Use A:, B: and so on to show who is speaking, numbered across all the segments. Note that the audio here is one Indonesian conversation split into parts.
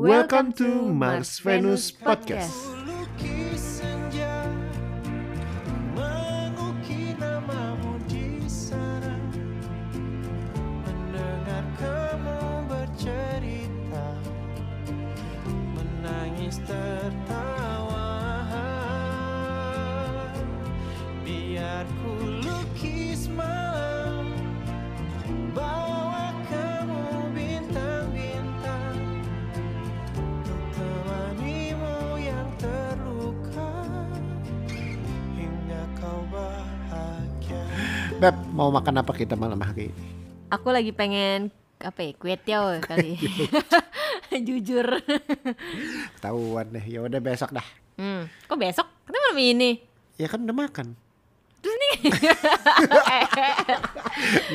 A: Welcome to Mars Venus Podcast. Beb, mau makan apa kita malam hari ini?
B: Aku lagi pengen apa ya kue tiaw kali. Jujur.
A: Ketahuan deh, ya udah besok dah.
B: hmm. Kok besok? Kita malam ini.
A: Ya kan udah makan.
B: Terus nih.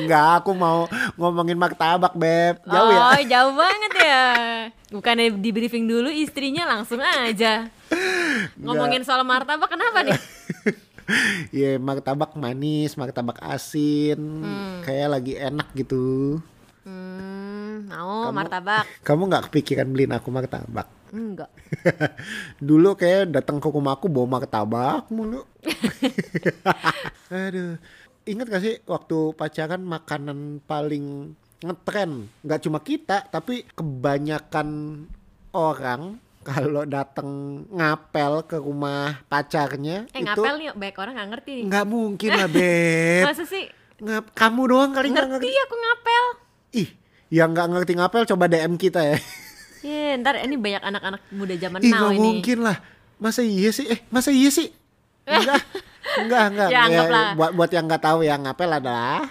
A: Enggak, aku mau ngomongin martabak, Beb. Jauh ya?
B: oh, jauh banget ya. Bukannya di briefing dulu istrinya langsung aja. Ngomongin soal martabak kenapa nih?
A: Iya, martabak manis, martabak asin. Kayak lagi enak gitu.
B: Hmm, mau
A: Kamu-
B: martabak?
A: Kamu nggak kepikiran beliin aku martabak?
B: Enggak.
A: Dulu kayak datang ke rumah aku bawa martabak mulu. Aduh. Ingat gak sih waktu pacaran makanan paling ngetren? Nggak cuma kita, tapi kebanyakan orang kalau datang ngapel ke rumah pacarnya
B: Eh
A: itu
B: ngapel nih banyak orang nggak ngerti nih.
A: nggak mungkin lah beb.
B: Masa sih?
A: Ngap, kamu doang kali nggak
B: Ngerti
A: ngerti.
B: aku ngapel.
A: Ih, yang nggak ngerti ngapel coba DM kita ya.
B: Ya, ntar ini banyak anak-anak muda zaman
A: Ih,
B: now ini.
A: mungkin lah. Masa iya sih? Eh, masa iya sih? Enggak. Enggak, enggak.
B: Ya, anggaplah.
A: buat buat yang nggak tahu yang ngapel adalah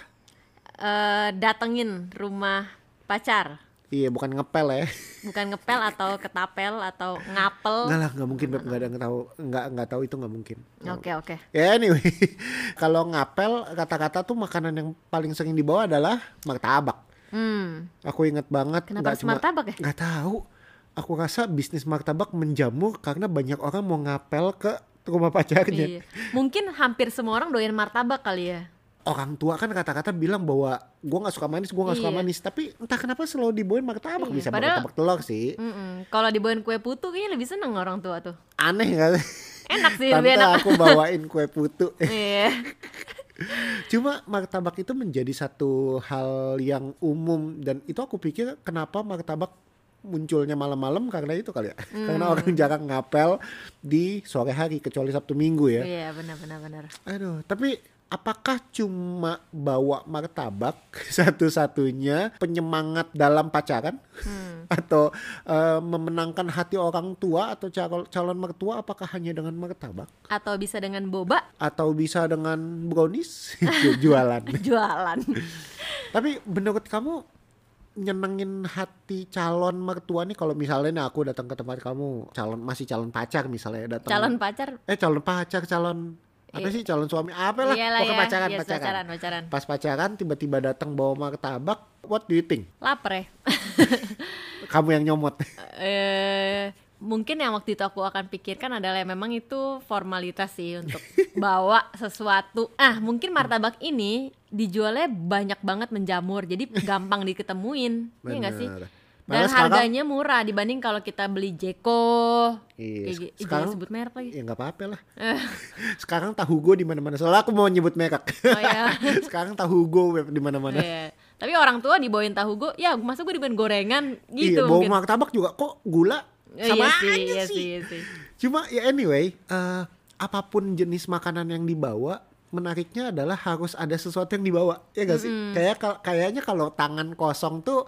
B: Eh, datengin rumah pacar.
A: Iya bukan ngepel ya.
B: bukan ngepel atau ketapel atau ngapel
A: Enggak lah, enggak mungkin Beb. Enggak ada yang tahu. Enggak enggak tahu itu enggak mungkin.
B: oke oke
A: Ya anyway, kalau ngapel kata-kata tuh makanan yang paling sering dibawa adalah martabak.
B: hmm
A: Aku inget banget
B: Kenapa
A: nggak
B: harus martabak ya?
A: Nggak tahu. Aku rasa bisnis martabak menjamur karena banyak orang mau ngapel ke rumah pacarnya.
B: iya. mungkin hampir semua orang doyan martabak kali ya
A: Orang tua kan kata-kata bilang bahwa gua nggak suka manis, gua nggak suka
B: Iya.
A: manis. Tapi entah kenapa selalu dibawain martabak
B: Iya,
A: bisa
B: padahal-
A: martabak telur sih.
B: Mm-mm. kalau dibawain kue putu kayaknya lebih seneng orang tua tuh
A: Aneh gak sih?
B: enak sih
A: Tante
B: lebih enak
A: aku bawain kue putu.
B: iya
A: Cuma martabak itu menjadi satu hal yang umum dan itu aku pikir kenapa martabak munculnya malam-malam karena itu kali ya. Karena orang jarang ngapel di sore hari kecuali Sabtu Minggu ya.
B: iya benar benar benar
A: Aduh, tapi apakah cuma bawa martabak satu-satunya penyemangat dalam pacaran? atau eh, memenangkan hati orang tua atau calon, calon mertua apakah hanya dengan martabak?
B: atau bisa dengan boba
A: Atau bisa dengan brownies? Jualan.
B: jualan
A: Tapi menurut kamu nyenengin hati calon mertua nih kalau misalnya nih aku datang ke tempat kamu calon masih calon pacar misalnya datang
B: calon pacar
A: eh calon pacar calon apa
B: Iya.
A: sih calon suami apa lah
B: iyalah
A: pokoknya
B: ya
A: pacaran
B: Yes,
A: pacaran
B: pacaran pacaran
A: pas pacaran tiba-tiba datang bawa martabak what do you think
B: lapar ya
A: kamu yang nyomot
B: eh mungkin yang waktu itu aku akan pikirkan adalah memang itu formalitas sih untuk bawa sesuatu. Ah, mungkin martabak ini dijualnya banyak banget menjamur, jadi gampang diketemuin. Iya nggak sih? Dan
A: Malah sekarang-
B: harganya murah dibanding kalau kita beli Jeko.
A: Iya,
B: Kayak gi-
A: sekarang-
B: sebut merek lagi.
A: ya nggak apa-apa lah sekarang tahu gue di mana-mana soalnya aku mau nyebut merek
B: Oh ya.
A: sekarang tahu gue di mana-mana
B: Iya. Tapi orang tua dibawain tahu gue, ya masa gue dibawain gorengan
A: iya
B: gitu
A: bawa
B: mungkin.
A: martabak juga kok gula
B: Oh,
A: sama
B: iya sih,
A: aja
B: iya
A: sih.
B: sih, iya sih.
A: Cuma ya anyway, eh, apa pun jenis makanan yang dibawa, menariknya adalah harus ada sesuatu yang dibawa, ya gak sih? Kayak kayaknya kalau tangan kosong tuh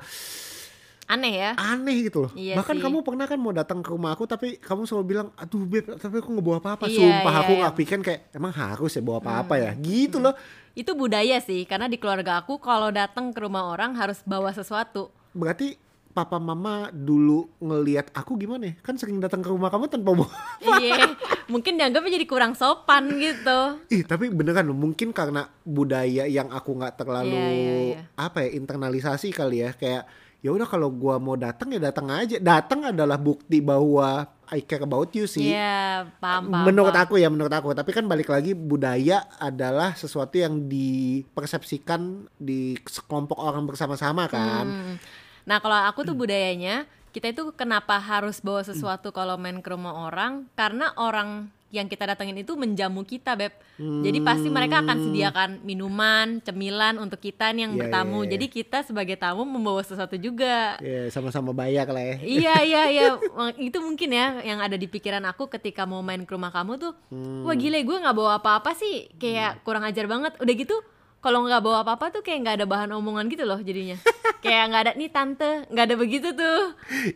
B: Aneh ya.
A: aneh gitu loh.
B: Iya
A: Bahkan
B: sih.
A: kamu pernah kan mau datang ke rumah aku, tapi kamu selalu bilang, aduh beb, tapi aku nggak bawa apa-apa.
B: Iya,
A: Sumpah
B: iya,
A: aku
B: iya.
A: nggak pikir kayak emang harus ya bawa apa-apa ya, gitu loh.
B: Itu budaya sih, karena di keluarga aku kalau datang ke rumah orang harus bawa sesuatu.
A: Berarti papa mama dulu ngelihat aku gimana ya? Kan sering datang ke rumah kamu tanpa bawa
B: Iya, mungkin dianggapnya jadi kurang sopan gitu.
A: Ih tapi beneran mungkin karena budaya yang aku nggak terlalu
B: Iya, iya, iya.
A: apa ya internalisasi kali ya kayak ya udah kalau gua mau datang ya datang aja datang adalah bukti bahwa I care about you sih
B: Iya, paham, paham.
A: menurut
B: paham.
A: aku ya menurut aku tapi kan balik lagi budaya adalah sesuatu yang dipersepsikan di sekelompok orang bersama-sama kan
B: Hmm. Nah, kalau aku tuh budayanya kita itu kenapa harus bawa sesuatu kalau main ke rumah orang karena orang yang kita datengin itu menjamu kita beb. Jadi pasti mereka akan sediakan minuman cemilan untuk kita nih yang
A: Iya,
B: bertamu.
A: iya, iya.
B: jadi kita sebagai tamu membawa sesuatu juga.
A: Ya, sama-sama bayar lah ya.
B: iya iya iya. Itu mungkin ya yang ada di pikiran aku ketika mau main ke rumah kamu tuh.
A: Hmm.
B: wah gile gue nggak bawa apa-apa sih. Kayak kurang ajar banget. Udah gitu kalau nggak bawa apa-apa tuh kayak nggak ada bahan omongan gitu loh jadinya kayak nggak ada nih tante nggak ada begitu tuh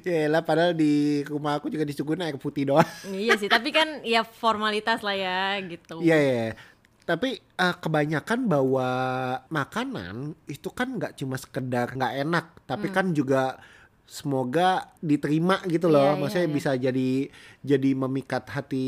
A: Ya lah padahal di rumah aku juga disuguhin air putih doang.
B: iya sih tapi kan ya formalitas lah ya gitu
A: Iya iya. Tapi eh, kebanyakan bawa makanan itu kan nggak cuma sekedar nggak enak, tapi kan juga semoga diterima gitu loh.
B: Iya, iya,
A: Maksudnya
B: iya.
A: bisa jadi jadi memikat hati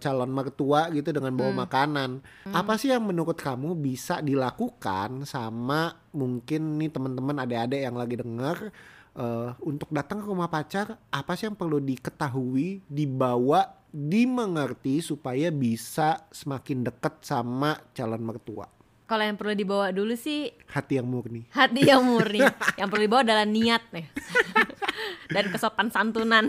A: calon mertua gitu dengan bawa makanan. Apa sih yang menurut kamu bisa dilakukan sama mungkin nih teman-teman adik-adik yang lagi denger eh, untuk datang ke rumah pacar apa sih yang perlu diketahui dibawa dimengerti supaya bisa semakin dekat sama calon mertua
B: kalau yang perlu dibawa dulu sih
A: hati yang murni
B: hati yang murni yang perlu dibawa adalah niat nih dan kesopan santunan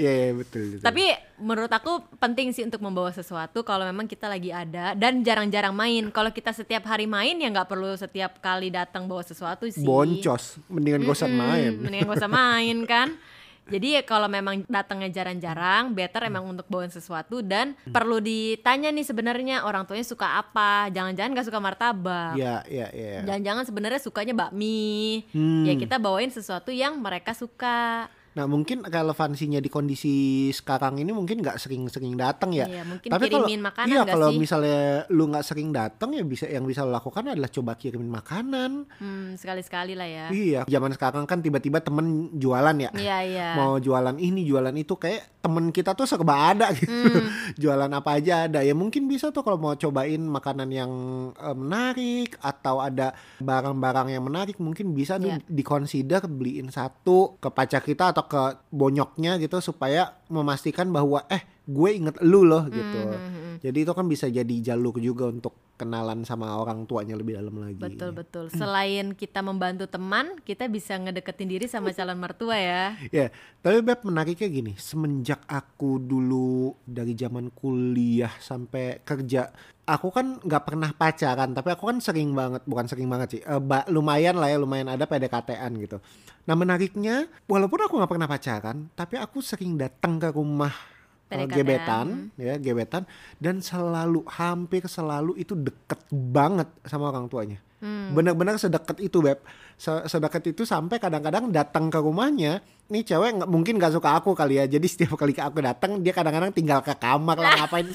A: Iya iya, betul, betul.
B: Tapi menurut aku penting sih untuk membawa sesuatu kalau memang kita lagi ada dan jarang-jarang main. Kalau kita setiap hari main ya nggak perlu setiap kali datang bawa sesuatu sih.
A: boncos mendingan gak usah main
B: Mendingan gak usah main kan. Jadi ya kalau memang datangnya jarang-jarang, better emang untuk bawain sesuatu dan perlu ditanya nih sebenarnya orang tuanya suka apa. Jangan-jangan gak suka martabak.
A: Iya iya iya
B: Jangan-jangan sebenarnya sukanya bakmi.
A: Hmm.
B: Ya kita bawain sesuatu yang mereka suka.
A: Nah mungkin relevansinya di kondisi sekarang ini mungkin nggak sering-sering datang ya.
B: Iya, mungkin
A: Tapi kalau
B: kirimin makanan
A: iya kalau
B: sih?
A: misalnya lu nggak sering datang ya bisa yang bisa lo lakukan adalah coba kirimin makanan.
B: Hmm, sekali-sekali lah ya.
A: Iya, zaman sekarang kan tiba-tiba temen jualan ya.
B: Iya, iya.
A: Mau jualan ini, jualan itu kayak temen kita tuh serba ada gitu.
B: Hmm.
A: jualan apa aja ada. Ya mungkin bisa tuh kalau mau cobain makanan yang eh, menarik atau ada barang-barang yang menarik mungkin bisa tuh
B: Iya.
A: dikonsider beliin satu ke pacar kita atau ke bonyoknya gitu supaya memastikan bahwa eh gue inget lu loh gitu.
B: Hmm,
A: Jadi itu kan bisa jadi jalur juga untuk kenalan sama orang tuanya lebih dalam lagi.
B: Betul betul. Selain kita membantu teman, kita bisa ngedeketin diri sama calon mertua ya.
A: Ya, tapi Beb menariknya gini, semenjak aku dulu dari zaman kuliah sampai kerja, aku kan nggak pernah pacaran, tapi aku kan sering banget, bukan sering banget sih, eh, ba- lumayan lah ya, lumayan ada PDKT-an gitu. Nah menariknya, walaupun aku nggak pernah pacaran, tapi aku sering datang ke rumah eh,
B: PDKT-an.
A: gebetan, ya gebetan, dan selalu hampir selalu itu deket banget sama orang tuanya.
B: Hmm.
A: Benar-benar sedekat itu beb, Se- sedekat itu sampai kadang-kadang datang ke rumahnya, nih cewek nggak mungkin nggak suka aku kali ya, jadi setiap kali aku datang dia kadang-kadang tinggal ke kamar lah ngapain,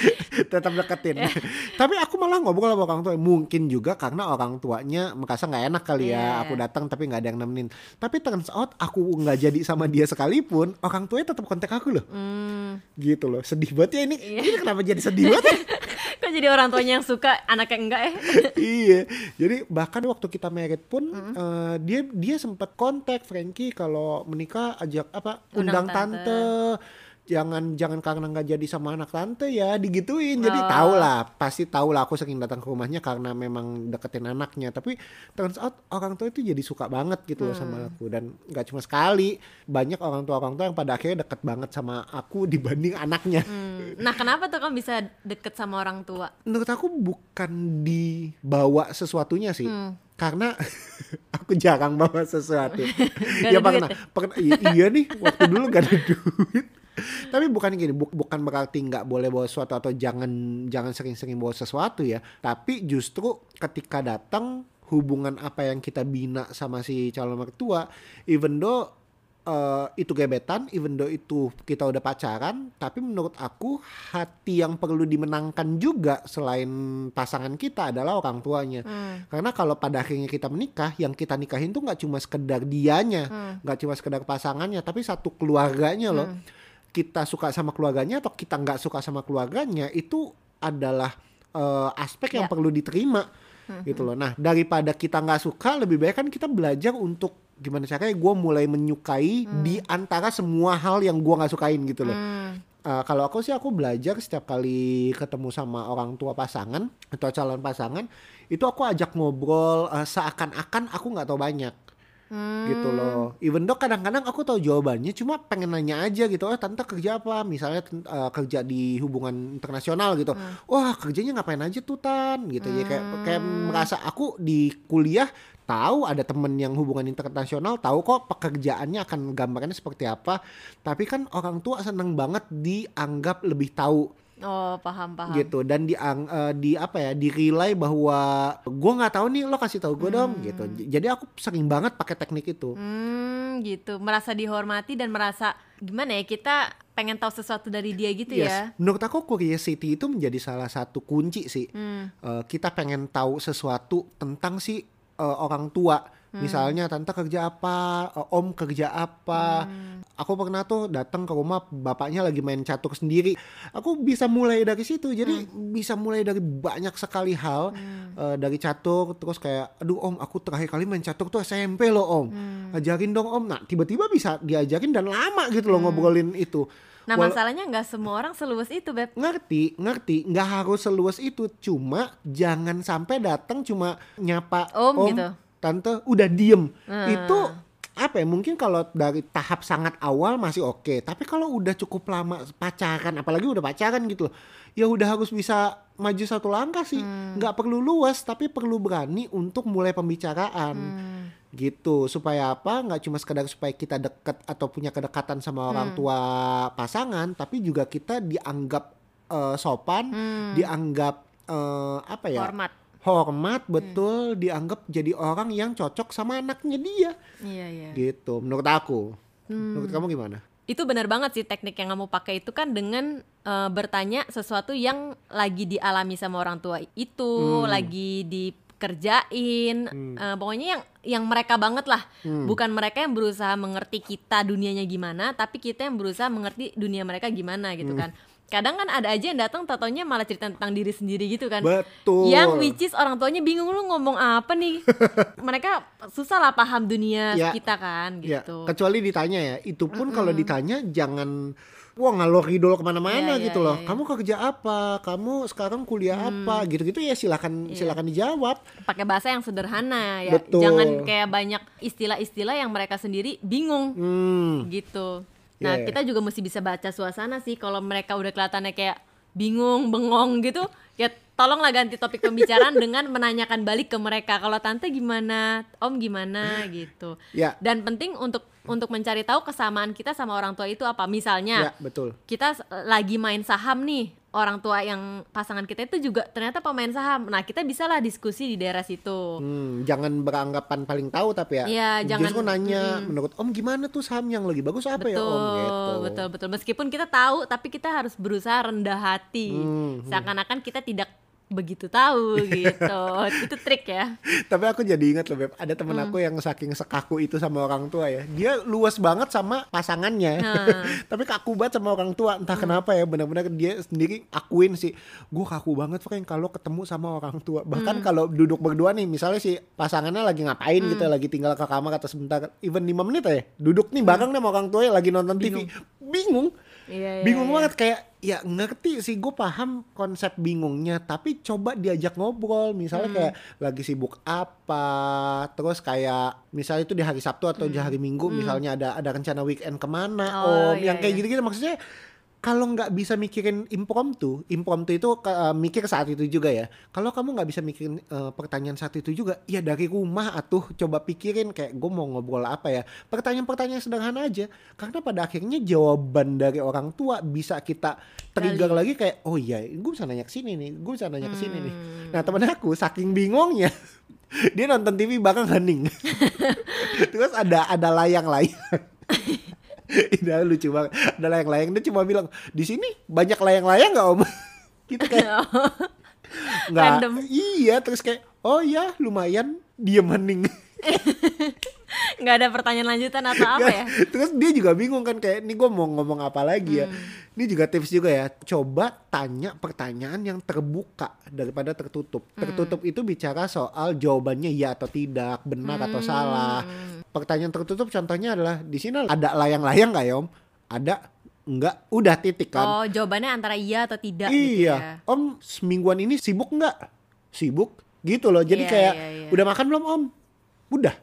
A: tetap deketin. Tapi aku malah ngobrol sama orang tua, mungkin juga karena orang tuanya merasa nggak enak kali ya,
B: Iya.
A: aku datang tapi nggak ada yang nemenin. Tapi turns out aku nggak jadi sama dia sekalipun, orang tuanya tetap kontak aku loh,
B: Hmm.
A: gitu loh. Sedih banget ya ini,
B: Iya.
A: ini kenapa jadi sedih banget ya?
B: Kok jadi orang tuanya yang suka, anaknya enggak ya?
A: iya. Jadi bahkan waktu kita married pun eh, dia dia sempat kontak Frankie kalau menikah ajak apa undang
B: Undang
A: tante.
B: tante.
A: Jangan jangan karena nggak jadi sama anak tante ya digituin. Jadi
B: Oh.
A: tau lah pasti tahu lah aku sering datang ke rumahnya karena memang deketin anaknya. Tapi turns out orang tua itu jadi suka banget gitu loh sama aku dan nggak cuma sekali banyak orang tua orang tua yang pada akhirnya deket banget sama aku dibanding anaknya.
B: Hmm. Nah kenapa tuh kamu bisa deket sama orang tua?
A: menurut aku bukan dibawa sesuatunya sih
B: Hmm.
A: karena aku jarang bawa sesuatu
B: Gak
A: ya pernah, pernah- i- iya nih waktu dulu gak ada duit tapi bukan gini bu- bukan berarti nggak boleh bawa sesuatu atau jangan jangan sering-sering bawa sesuatu ya tapi justru ketika datang hubungan apa yang kita bina sama si calon mertua even though eh, itu gebetan, even though itu kita udah pacaran, tapi menurut aku hati yang perlu dimenangkan juga selain pasangan kita adalah orang tuanya.
B: Hmm.
A: Karena kalau pada akhirnya kita menikah, yang kita nikahin tuh nggak cuma sekedar dianya,
B: Hmm.
A: nggak cuma sekedar pasangannya, tapi satu keluarganya loh. Kita suka sama keluarganya atau kita nggak suka sama keluarganya itu adalah eh, aspek yang
B: Ya.
A: perlu diterima gitu loh. Nah daripada kita nggak suka, lebih baik kan kita belajar untuk gimana caranya gue mulai menyukai di antara semua hal yang gue nggak sukain gitu loh.
B: Hmm.
A: Uh, kalau aku sih aku belajar setiap kali ketemu sama orang tua pasangan atau calon pasangan itu aku ajak ngobrol uh, seakan-akan aku nggak tahu banyak gitu loh. Even though kadang-kadang aku tahu jawabannya, cuma pengen nanya aja gitu. Oh tante kerja apa? Misalnya eh, kerja di hubungan internasional gitu. Wah kerjanya ngapain aja tuh tan? Gitu ya kayak kayak merasa aku di kuliah tahu ada temen yang hubungan internasional, tahu kok pekerjaannya akan gambarannya seperti apa. Tapi kan orang tua seneng banget dianggap lebih tahu
B: Oh, paham paham.
A: gitu dan di eh, di apa ya di relay bahwa gua nggak tahu nih lo kasih tahu gue dong gitu jadi aku sering banget pakai teknik itu
B: Hmm, gitu. Merasa dihormati dan merasa gimana ya kita pengen tahu sesuatu dari dia gitu
A: Yes.
B: ya.
A: menurut aku curiosity itu menjadi salah satu kunci sih
B: Hmm.
A: Eh, kita pengen tahu sesuatu tentang si eh, orang tua
B: Hmm.
A: misalnya tante kerja apa eh, om kerja apa
B: Hmm.
A: aku pernah tuh datang ke rumah bapaknya lagi main catur sendiri aku bisa mulai dari situ jadi
B: Hmm.
A: bisa mulai dari banyak sekali hal eh, dari catur terus kayak aduh om aku terakhir kali main catur tuh SMP loh om
B: Hmm.
A: ajarin dong om nah tiba-tiba bisa diajarin dan lama gitu loh ngobrolin itu
B: Nah,
A: Wal-
B: masalahnya nggak semua orang seluas itu, Beb.
A: ngerti ngerti nggak harus seluas itu cuma jangan sampai datang cuma nyapa
B: Om gitu.
A: Tante udah diem
B: Hmm.
A: itu apa ya mungkin kalau dari tahap sangat awal masih oke tapi kalau udah cukup lama pacaran apalagi udah pacaran gitu loh ya udah harus bisa maju satu langkah sih
B: Hmm.
A: nggak perlu luas tapi perlu berani untuk mulai pembicaraan
B: Hmm.
A: gitu supaya apa nggak cuma sekedar supaya kita deket atau punya kedekatan sama orang
B: Hmm.
A: tua pasangan tapi juga kita dianggap eh, sopan
B: Hmm.
A: dianggap eh, apa ya
B: Hormat.
A: Hormat
B: Hmm.
A: betul dianggap jadi orang yang cocok sama anaknya dia
B: Iya, iya.
A: gitu menurut aku
B: Hmm.
A: menurut kamu gimana
B: Itu benar banget sih teknik yang kamu pakai itu kan dengan eh, bertanya sesuatu yang lagi dialami sama orang tua itu,
A: Hmm.
B: lagi dikerjain, eh, pokoknya yang yang mereka banget lah.
A: Hmm.
B: Bukan mereka yang berusaha mengerti kita dunianya gimana, tapi kita yang berusaha mengerti dunia mereka gimana gitu
A: Hmm.
B: kan. Kadang kan ada aja yang datang tatonya malah cerita tentang diri sendiri gitu kan.
A: betul
B: Yang which is orang tuanya bingung lu ngomong apa nih. mereka susah lah paham dunia
A: Ya.
B: kita kan
A: ya
B: gitu.
A: kecuali ditanya ya itu pun kalau ditanya jangan wah ngalor ngidol ke mana-mana
B: Iya, iya,
A: gitu loh
B: iya, iya.
A: kamu kerja apa kamu sekarang kuliah apa gitu-gitu ya silakan silakan dijawab
B: pakai bahasa yang sederhana ya.
A: Betul.
B: Jangan kayak banyak istilah-istilah yang mereka sendiri bingung
A: hmm
B: gitu. Nah,
A: Yeah.
B: kita juga mesti bisa baca suasana sih kalau mereka udah kelihatannya kayak bingung, bengong gitu, ya tolonglah ganti topik pembicaraan dengan menanyakan balik ke mereka. Kalau tante gimana, om gimana gitu.
A: ya
B: Dan penting untuk untuk mencari tahu kesamaan kita sama orang tua itu apa. Misalnya
A: ya betul
B: kita s- lagi main saham nih orang tua yang pasangan kita itu juga ternyata pemain saham. Nah kita bisa lah diskusi di daerah situ.
A: Hmm, jangan beranggapan paling tahu tapi ya.
B: Iya, jangan-
A: Justru nanya menurut Om gimana tuh saham yang lagi bagus apa ya
B: betul
A: Om gitu.
B: betul betul. Meskipun kita tahu tapi kita harus berusaha rendah hati.
A: Hmm,
B: seakan-akan kita tidak begitu tahu gitu itu trik ya
A: Tapi aku jadi ingat loh Beb, ada temen
B: Hmm.
A: aku yang saking sekaku itu sama orang tua ya. Dia luas banget sama pasangannya.
B: Hmm.
A: Tapi kaku banget sama orang tua. Entah kenapa ya, benar-benar dia sendiri akuin sih. Gue kaku banget Frank kalau ketemu sama orang tua.
B: Hmm.
A: Bahkan kalau duduk berdua nih, misalnya si pasangannya lagi ngapain gitu,
B: Hmm.
A: lagi tinggal ke kamar atau sebentar, even 5 menit aja. Duduk nih bareng nih sama orang tua lagi nonton TV. Bingung.
B: Iya, iya,
A: bingung
B: iya.
A: banget kayak ya ngerti sih gue paham konsep bingungnya tapi coba diajak ngobrol
B: Hmm.
A: misalnya kayak lagi sibuk apa terus kayak misalnya itu di hari Sabtu atau di hari Minggu misalnya ada ada rencana weekend ke mana
B: Hmm. Oh,
A: om
B: iya,
A: yang kayak
B: iya.
A: gitu-gitu maksudnya kalau nggak bisa mikirin impromptu, impromptu itu eh, mikir saat itu juga ya. Kalau kamu nggak bisa mikirin eh, pertanyaan saat itu juga, ya dari rumah atuh coba pikirin kayak gue mau ngobrol apa ya. Pertanyaan-pertanyaan sederhana aja. Karena pada akhirnya jawaban dari orang tua bisa kita trigger lagi kayak, oh iya, gue bisa nanya ke sini nih, gue bisa nanya ke sini nih.
B: Hmm.
A: Nah temen aku saking bingungnya, dia nonton TV bareng hening. Terus ada ada layang-layang. Ini lucu banget. Ada layang-layang dia cuma bilang di sini banyak layang-layang nggak om? gitu kayak nggak.
B: Random.
A: Iya terus kayak oh ya lumayan diem hening.
B: Nggak ada pertanyaan lanjutan atau apa ya
A: terus dia juga bingung kan kayak ini gue mau ngomong apa lagi ya. Ini juga tips juga ya. Coba tanya pertanyaan yang terbuka daripada tertutup. Tertutup itu bicara soal jawabannya ya atau tidak, benar atau salah. Pertanyaan tertutup contohnya adalah di sini ada layang-layang nggak ya om? Ada enggak? Udah titik kan?
B: oh jawabannya antara iya atau tidak gitu
A: iya.
B: ya
A: Om semingguan ini sibuk nggak? Sibuk gitu loh. Jadi
B: Iya,
A: kayak
B: iya, iya.
A: udah makan belum om? Udah.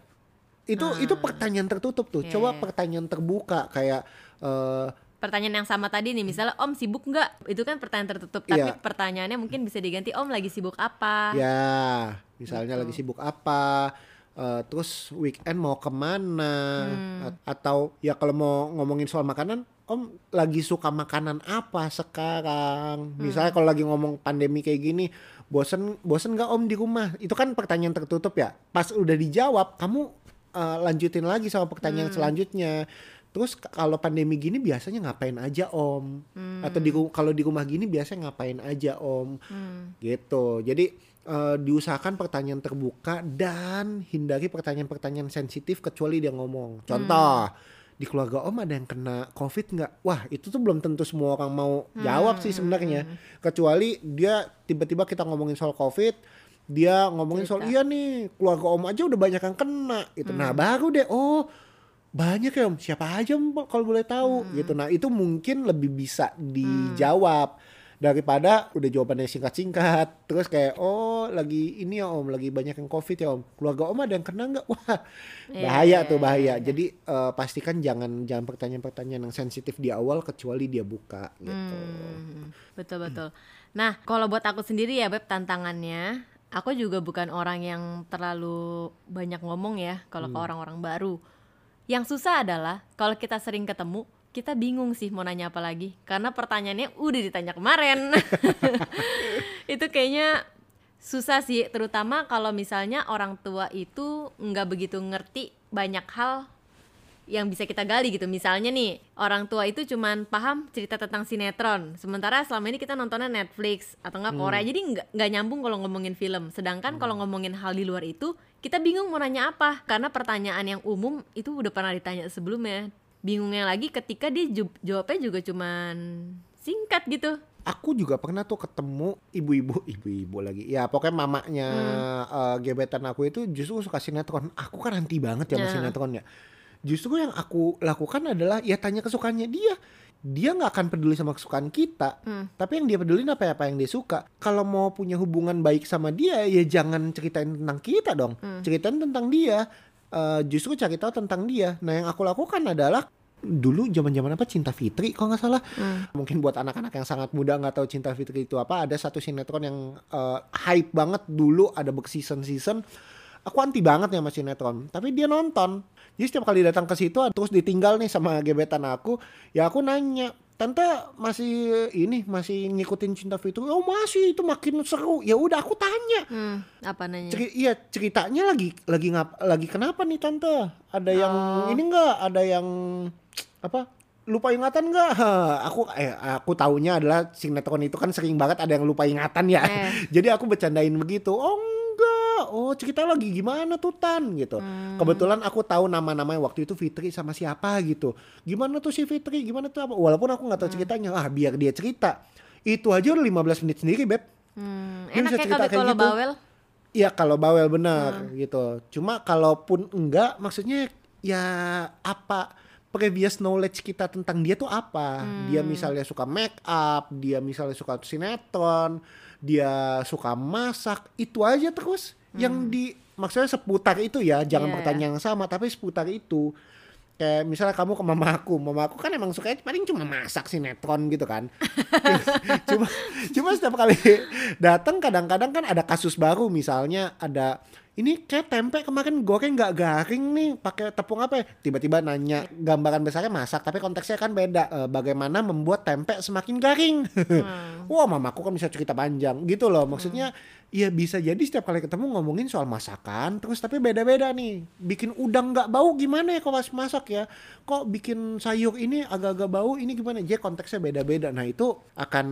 A: Itu itu pertanyaan tertutup tuh.
B: Iya,
A: Coba pertanyaan terbuka kayak eh
B: Pertanyaan yang sama tadi nih, misalnya Om sibuk nggak? Itu kan pertanyaan tertutup, tapi
A: Iya.
B: pertanyaannya mungkin bisa diganti Om lagi sibuk apa?
A: Ya, misalnya
B: Gitu.
A: lagi sibuk apa, eh, terus weekend mau ke mana,
B: Hmm.
A: A- atau ya kalau mau ngomongin soal makanan, Om lagi suka makanan apa sekarang? Misalnya
B: Hmm.
A: kalau lagi ngomong pandemi kayak gini, bosen bosen nggak Om di rumah? Itu kan pertanyaan tertutup ya. Pas udah dijawab, kamu eh, lanjutin lagi sama pertanyaan
B: Hmm.
A: selanjutnya. Terus kalau pandemi gini biasanya ngapain aja Om? Atau di kalau di rumah gini biasanya ngapain aja Om?
B: Hmm.
A: gitu jadi eh, diusahakan pertanyaan terbuka dan hindari pertanyaan-pertanyaan sensitif kecuali dia ngomong contoh di keluarga om ada yang kena covid nggak wah itu tuh belum tentu semua orang mau jawab sih sebenarnya kecuali dia tiba-tiba kita ngomongin soal covid dia ngomongin soal
B: Cerita.
A: iya nih keluarga om aja udah banyak yang kena gitu. Nah baru deh oh banyak ya om. Siapa aja om kalau boleh tahu gitu. Nah itu mungkin lebih bisa dijawab daripada udah jawabannya singkat-singkat. Terus kayak oh lagi ini ya om lagi banyak yang covid ya om. Keluarga om ada yang kena nggak? Wah
B: Iya,
A: bahaya
B: iya,
A: tuh
B: iya,
A: bahaya.
B: iya.
A: jadi eh, pastikan jangan jangan pertanyaan-pertanyaan yang sensitif di awal kecuali dia buka gitu.
B: Hmm, betul betul. Nah, kalau buat aku sendiri ya beb tantangannya, aku juga bukan orang yang terlalu banyak ngomong ya kalau ke orang-orang baru. Yang susah adalah kalau kita sering ketemu, kita bingung sih mau nanya apa lagi karena pertanyaannya udah ditanya kemarin. Itu kayaknya susah sih, terutama kalau misalnya orang tua itu nggak begitu ngerti banyak hal yang bisa kita gali gitu. Misalnya nih orang tua itu cuman paham cerita tentang sinetron. Sementara selama ini kita nontonnya Netflix atau nggak Korea. Jadi nggak nggak nyambung kalau ngomongin film. Sedangkan kalau ngomongin hal di luar itu kita bingung mau nanya apa. Karena pertanyaan yang umum itu udah pernah ditanya sebelumnya. Bingungnya lagi ketika dia jawabnya juga cuman singkat gitu.
A: Aku juga pernah tuh ketemu ibu-ibu ibu-ibu lagi. Ya pokoknya mamanya eh, gebetan aku itu justru suka sinetron. Aku kan anti banget ya sama
B: Ya.
A: sinetron ya justru yang aku lakukan adalah ya tanya kesukaannya dia. Dia nggak akan peduli sama kesukaan kita.
B: Hmm.
A: tapi yang dia pedulin apa ya apa yang dia suka. Kalau mau punya hubungan baik sama dia ya jangan ceritain tentang kita dong. Ceritain tentang dia. Eh, justru cari tahu tentang dia. Nah yang aku lakukan adalah dulu zaman zaman apa cinta fitri kalau nggak salah. Mungkin buat anak-anak yang sangat muda nggak tahu cinta fitri itu apa ada satu sinetron yang eh, hype banget. Dulu ada berseason season aku anti banget nih sama sinetron tapi dia nonton. Jadi setiap kali datang ke situ terus ditinggal nih sama gebetan aku ya aku nanya tante masih ini masih ngikutin cinta fitri oh masih itu makin seru. Ya udah aku tanya.
B: Hmm, apa nanya?
A: Ceri- iya ceritanya lagi lagi ngap lagi kenapa nih tante? Ada yang
B: Oh.
A: ini enggak ada yang apa lupa ingatan enggak aku eh aku taunya adalah sinetron itu kan sering banget ada yang lupa ingatan ya.
B: Eh.
A: jadi aku bercandain begitu. Oh enggak. Oh cerita lagi gimana tuh tan? Gitu.
B: Hmm.
A: kebetulan aku tahu nama-namanya waktu itu Fitri sama siapa gitu. Gimana tuh si Fitri? Gimana tuh apa? Walaupun aku nggak tahu
B: Hmm.
A: ceritanya. Ah biar dia cerita. Itu aja udah 15 menit sendiri beb.
B: Hmm, enak
A: bisa
B: ya
A: cerita
B: kalau
A: kayak
B: kalau
A: gitu.
B: bawel?
A: Iya kalau bawel benar
B: Hmm.
A: gitu. Cuma kalaupun enggak maksudnya ya apa previous knowledge kita tentang dia tuh apa? Dia
B: Hmm.
A: misalnya suka make up, dia misalnya suka sinetron, dia suka masak, itu aja terus yang di maksudnya seputar itu ya, jangan
B: Hmm. Iya.
A: pertanyaan yang sama tapi seputar itu. Kayak misalnya kamu ke mama aku, mama aku kan emang suka paling cuma masak sinetron gitu kan. cuma cuma setiap kali datang kadang-kadang kan ada kasus baru misalnya ada ini kayak tempe kemarin goreng nggak garing nih pakai tepung apa ya? Tiba-tiba nanya gambaran besarnya masak tapi konteksnya kan beda Eh, bagaimana membuat tempe semakin garing. Wah mamaku kan bisa cerita panjang gitu loh. Maksudnya ya bisa jadi setiap kali ketemu ngomongin soal masakan terus tapi beda-beda nih bikin udang nggak bau gimana ya kalau pas masak ya kok bikin sayur ini agak-agak bau ini gimana jadi konteksnya beda-beda nah itu akan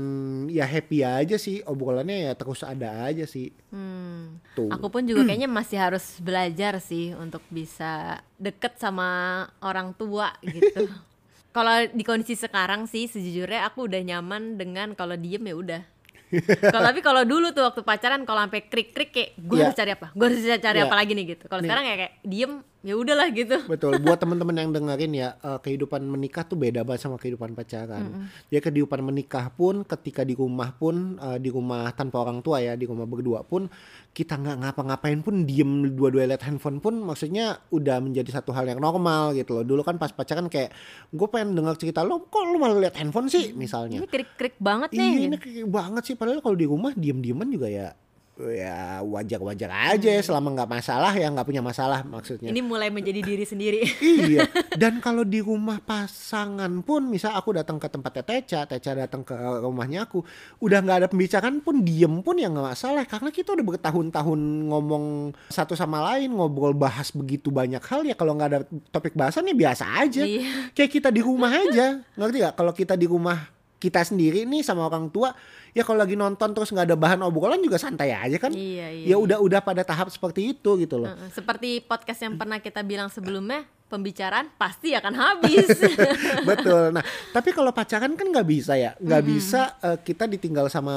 A: ya happy aja sih obrolannya ya terus ada aja sih
B: Hmm.
A: tuh
B: Aku pun juga kayaknya masih harus belajar sih untuk bisa deket sama orang tua gitu. kalau di kondisi sekarang sih sejujurnya aku udah nyaman dengan kalau diem ya udah. kalau tapi kalau dulu tuh waktu pacaran kalau sampai krik krik kayak gue
A: Iya.
B: harus cari apa? Gue harus cari
A: Iya.
B: apa lagi nih gitu. Kalau sekarang kayak, kayak diem ya udahlah gitu
A: Betul, buat teman-teman yang dengerin ya, eh, kehidupan menikah tuh beda banget sama kehidupan pacaran. Ya kehidupan menikah pun, ketika di rumah pun, eh, di rumah tanpa orang tua ya, di rumah berdua pun, kita nggak ngapa-ngapain pun, diem dua-dua liat handphone pun, maksudnya udah menjadi satu hal yang normal gitu loh. Dulu kan pas pacaran kayak, gue pengen dengar cerita lo, kok lo malah liat handphone sih, misalnya.
B: ini krik-krik banget nih
A: Iya, ini kayak banget sih. Padahal kalau di rumah diem-dieman juga ya, ya wajar-wajar aja ya, selama nggak masalah ya nggak punya masalah maksudnya.
B: ini mulai menjadi diri sendiri
A: iya. Dan kalau di rumah pasangan pun, misal aku datang ke tempatnya Teca, Teca datang ke rumahnya aku, udah nggak ada pembicaraan pun, diem pun ya nggak masalah. Karena kita udah bertahun-tahun ngomong satu sama lain, ngobrol bahas begitu banyak hal ya. Kalau nggak ada topik bahasan ya biasa aja.
B: Iya.
A: Kayak kita di rumah aja, ngerti gak? Kalau kita di rumah kita sendiri nih sama orang tua, ya kalau lagi nonton terus nggak ada bahan obrolan juga santai aja kan?
B: Iya, iya,
A: Ya udah udah pada tahap seperti itu gitu loh.
B: Seperti podcast yang pernah kita bilang sebelumnya pembicaraan pasti akan habis
A: Betul. Nah, tapi kalau pacaran kan nggak bisa ya, nggak bisa eh, kita ditinggal sama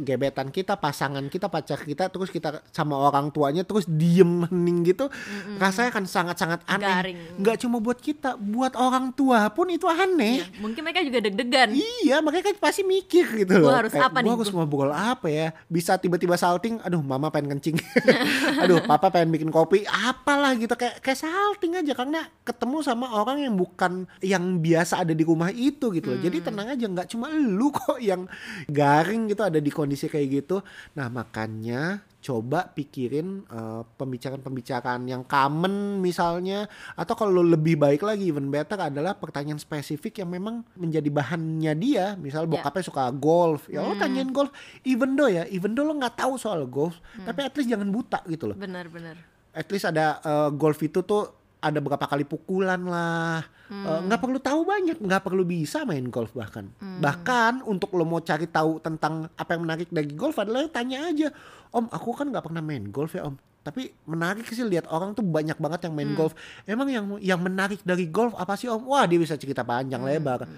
A: gebetan kita, pasangan kita, pacar kita, terus kita sama orang tuanya terus diem hening gitu, rasanya kan sangat-sangat aneh.
B: Garing.
A: Nggak cuma buat kita, buat orang tua pun itu aneh.
B: mungkin mereka juga deg-degan
A: Iya, makanya kan pasti mikir gitu loh.
B: Gua harus apa nih?
A: Gua harus ngobrol apa ya? Bisa tiba-tiba salting, aduh mama pengen kencing. aduh papa pengen bikin kopi, apalah gitu kayak kayak salting aja karena ketemu sama orang yang bukan yang biasa ada di rumah itu gitu loh. Jadi
B: Hmm.
A: tenang aja, nggak cuma lu kok yang garing gitu ada di kondisi kayak gitu. Nah, makanya coba pikirin eh, pembicaraan-pembicaraan yang common misalnya atau kalau lebih baik lagi even better adalah pertanyaan spesifik yang memang menjadi bahannya dia misal
B: Ya.
A: bokapnya suka golf ya lo
B: Hmm.
A: tanyain golf even though ya even though lo nggak tahu soal golf
B: Hmm.
A: tapi at least jangan buta gitu loh
B: benar-benar
A: at least ada eh, golf itu tuh ada berapa kali pukulan lah Eh, nggak perlu tahu banyak nggak perlu bisa main golf bahkan. Bahkan untuk lo mau cari tahu tentang apa yang menarik dari golf adalah tanya aja. Om aku kan nggak pernah main golf ya om. Tapi menarik sih lihat orang tuh banyak banget yang main golf. Emang yang yang menarik dari golf apa sih om? Wah dia bisa cerita panjang lebar.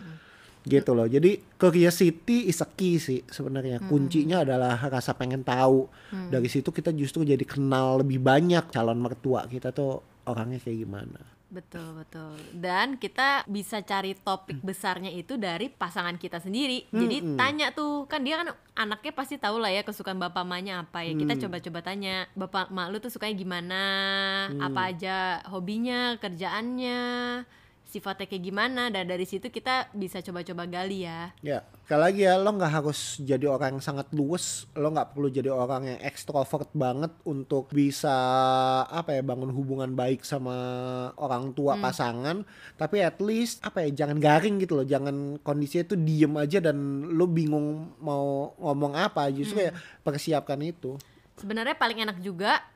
A: Gitu loh. Jadi curiosity is a key sih sebenarnya. Kuncinya adalah rasa pengen tahu. Dari situ kita justru jadi kenal lebih banyak calon mertua kita tuh orangnya kayak gimana
B: betul betul. Dan kita bisa cari topik besarnya itu dari pasangan kita sendiri. Jadi tanya tuh kan dia kan anaknya pasti tahu lah ya kesukaan bapak mamanya apa ya. Kita coba-coba tanya bapak mak lu tuh sukanya gimana? Apa aja hobinya kerjaannya sifatnya kayak gimana dan dari situ kita bisa coba-coba gali ya.
A: Ya, sekali lagi ya lo nggak harus jadi orang yang sangat luwes, lo nggak perlu jadi orang yang ekstrovert banget untuk bisa apa ya bangun hubungan baik sama orang tua pasangan, tapi at least apa ya jangan garing gitu loh, jangan kondisinya tuh diem aja dan lo bingung mau ngomong apa, justru ya persiapkan itu.
B: Sebenarnya paling enak juga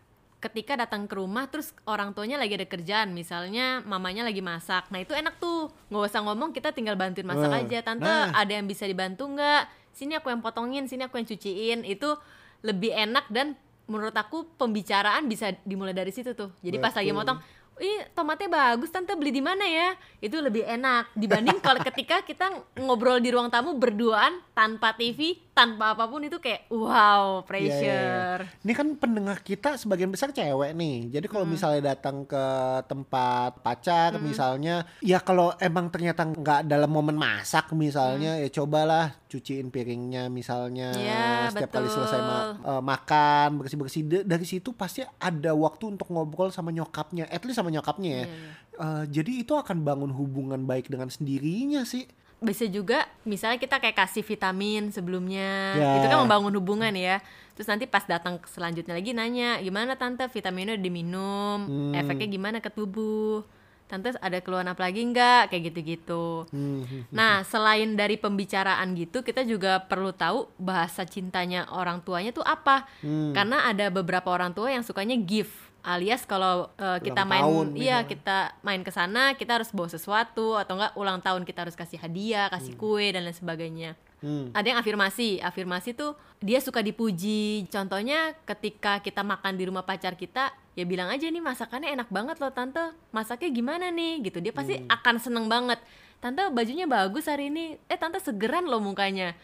B: ketika datang ke rumah terus orang tuanya lagi ada kerjaan. Misalnya mamanya lagi masak. Nah itu enak tuh. Nggak usah ngomong kita tinggal bantuin masak
A: Nah,
B: aja. Tante
A: nah.
B: ada yang bisa dibantu nggak? Sini aku yang potongin sini aku yang cuciin. Itu lebih enak dan menurut aku pembicaraan bisa dimulai dari situ tuh. Jadi pas lagi
A: Betul.
B: motong Ih, tomatnya bagus tante beli di mana ya? Itu lebih enak dibanding kalau ketika kita ngobrol di ruang tamu berduaan tanpa TV, tanpa apa pun itu kayak wow,
A: Iya, iya, iya.
B: pressure.
A: Ini kan pendengar kita sebagian besar cewek nih. Jadi kalau misalnya datang ke tempat pacar misalnya, ya kalau emang ternyata nggak dalam momen masak misalnya, ya cobalah cuciin piringnya misalnya
B: Iya,
A: setiap kali
B: betul.
A: selesai ma- eh, makan bersih-bersih. Da- Dari situ pasti ada waktu untuk ngobrol sama nyokapnya, at least sama nyokapnya ya.
B: Iya, iya.
A: Eh, jadi itu akan bangun hubungan baik dengan sendirinya sih.
B: bisa juga misalnya kita kayak kasih vitamin sebelumnya
A: Ya.
B: itu kan membangun hubungan ya terus nanti pas datang selanjutnya lagi nanya gimana tante vitaminnya udah diminum
A: Hmm.
B: efeknya gimana ke tubuh tante ada keluhan apa lagi nggak kayak gitu-gitu
A: Hmm.
B: nah selain dari pembicaraan gitu kita juga perlu tahu bahasa cintanya orang tuanya tuh apa
A: Hmm.
B: karena ada beberapa orang tua yang sukanya gift alias kalau uh, kita
A: Ulang
B: main
A: tahun
B: iya
A: misalnya.
B: kita main ke sana kita harus bawa sesuatu atau enggak ulang tahun kita harus kasih hadiah kasih kue dan lain sebagainya
A: Hmm.
B: ada yang afirmasi afirmasi tuh dia suka dipuji contohnya ketika kita makan di rumah pacar kita ya bilang aja nih masakannya enak banget loh tante masaknya gimana nih gitu dia pasti akan seneng banget tante bajunya bagus hari ini eh tante segeran loh mukanya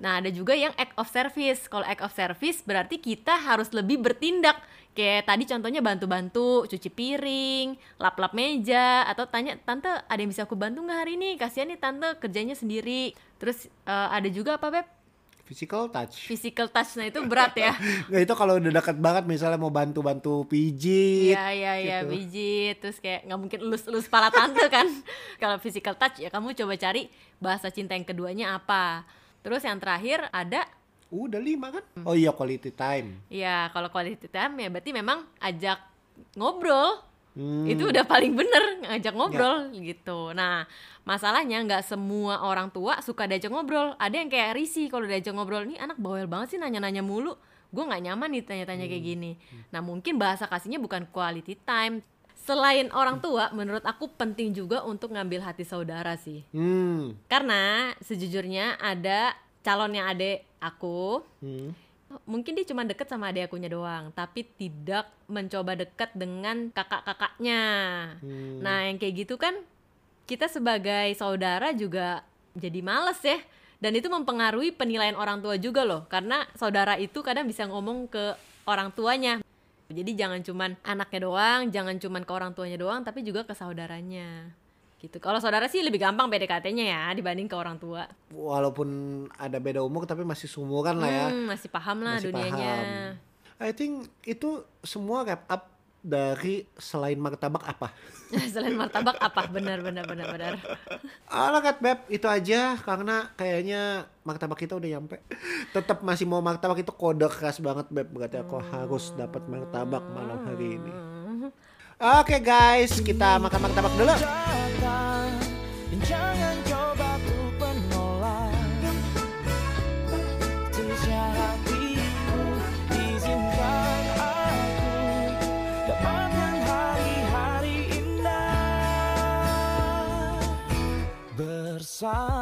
B: Nah, ada juga yang act of service. Kalau act of service berarti kita harus lebih bertindak. Kayak tadi contohnya bantu-bantu, cuci piring, lap-lap meja, atau tanya, tante ada yang bisa aku bantu nggak hari ini? Kasihan nih tante kerjanya sendiri. Terus eh, ada juga apa Beb?
A: Physical touch.
B: Physical touch, nah itu berat ya.
A: Nggak itu kalau udah dekat banget misalnya mau bantu-bantu pijit.
B: Iya iya iya
A: gitu.
B: pijit terus kayak nggak mungkin elus elus kepala tante kan kalau physical touch ya kamu coba cari bahasa cinta yang keduanya apa terus yang terakhir ada
A: Udah lima kan? Oh iya quality time.
B: ya kalau quality time ya berarti memang ajak ngobrol
A: Hmm.
B: itu udah paling bener ngajak ngobrol gitu. Nah masalahnya nggak semua orang tua suka diajak ngobrol. Ada yang kayak risih kalau diajak ngobrol nih anak bawel banget sih nanya-nanya mulu. Gue nggak nyaman nih tanya-tanya kayak gini. Nah mungkin bahasa kasihnya bukan quality time. Selain orang tua menurut aku penting juga untuk ngambil hati saudara sih.
A: Hmm.
B: karena sejujurnya ada calonnya adik aku.
A: Hmm.
B: Mungkin dia cuma deket sama adik akunya doang tapi tidak mencoba deket dengan kakak-kakaknya.
A: Hmm.
B: nah yang kayak gitu kan kita sebagai saudara juga jadi males ya. Dan itu mempengaruhi penilaian orang tua juga loh karena saudara itu kadang bisa ngomong ke orang tuanya. Jadi jangan cuman anaknya doang jangan cuman ke orang tuanya doang tapi juga ke saudaranya gitu kalau saudara sih lebih gampang PDKT-nya ya dibanding ke orang tua
A: Walaupun ada beda umur tapi masih sumuran lah ya.
B: Hmm, masih paham lah
A: Masih
B: dunianya
A: paham. I think itu semua wrap up dari selain martabak apa?
B: Selain martabak apa? Benar benar benar benar.
A: Alah Kat Beb, itu aja karena kayaknya martabak kita udah nyampe. Tetap masih mau martabak itu kode keras banget Beb, berarti aku harus dapat martabak malam hari ini. Oke guys, kita makan martabak dulu.
C: Datang Jangan coba ku menolak. Tisha hatiku Izinkan aku Dapatkan hari-hari indah Bersamamu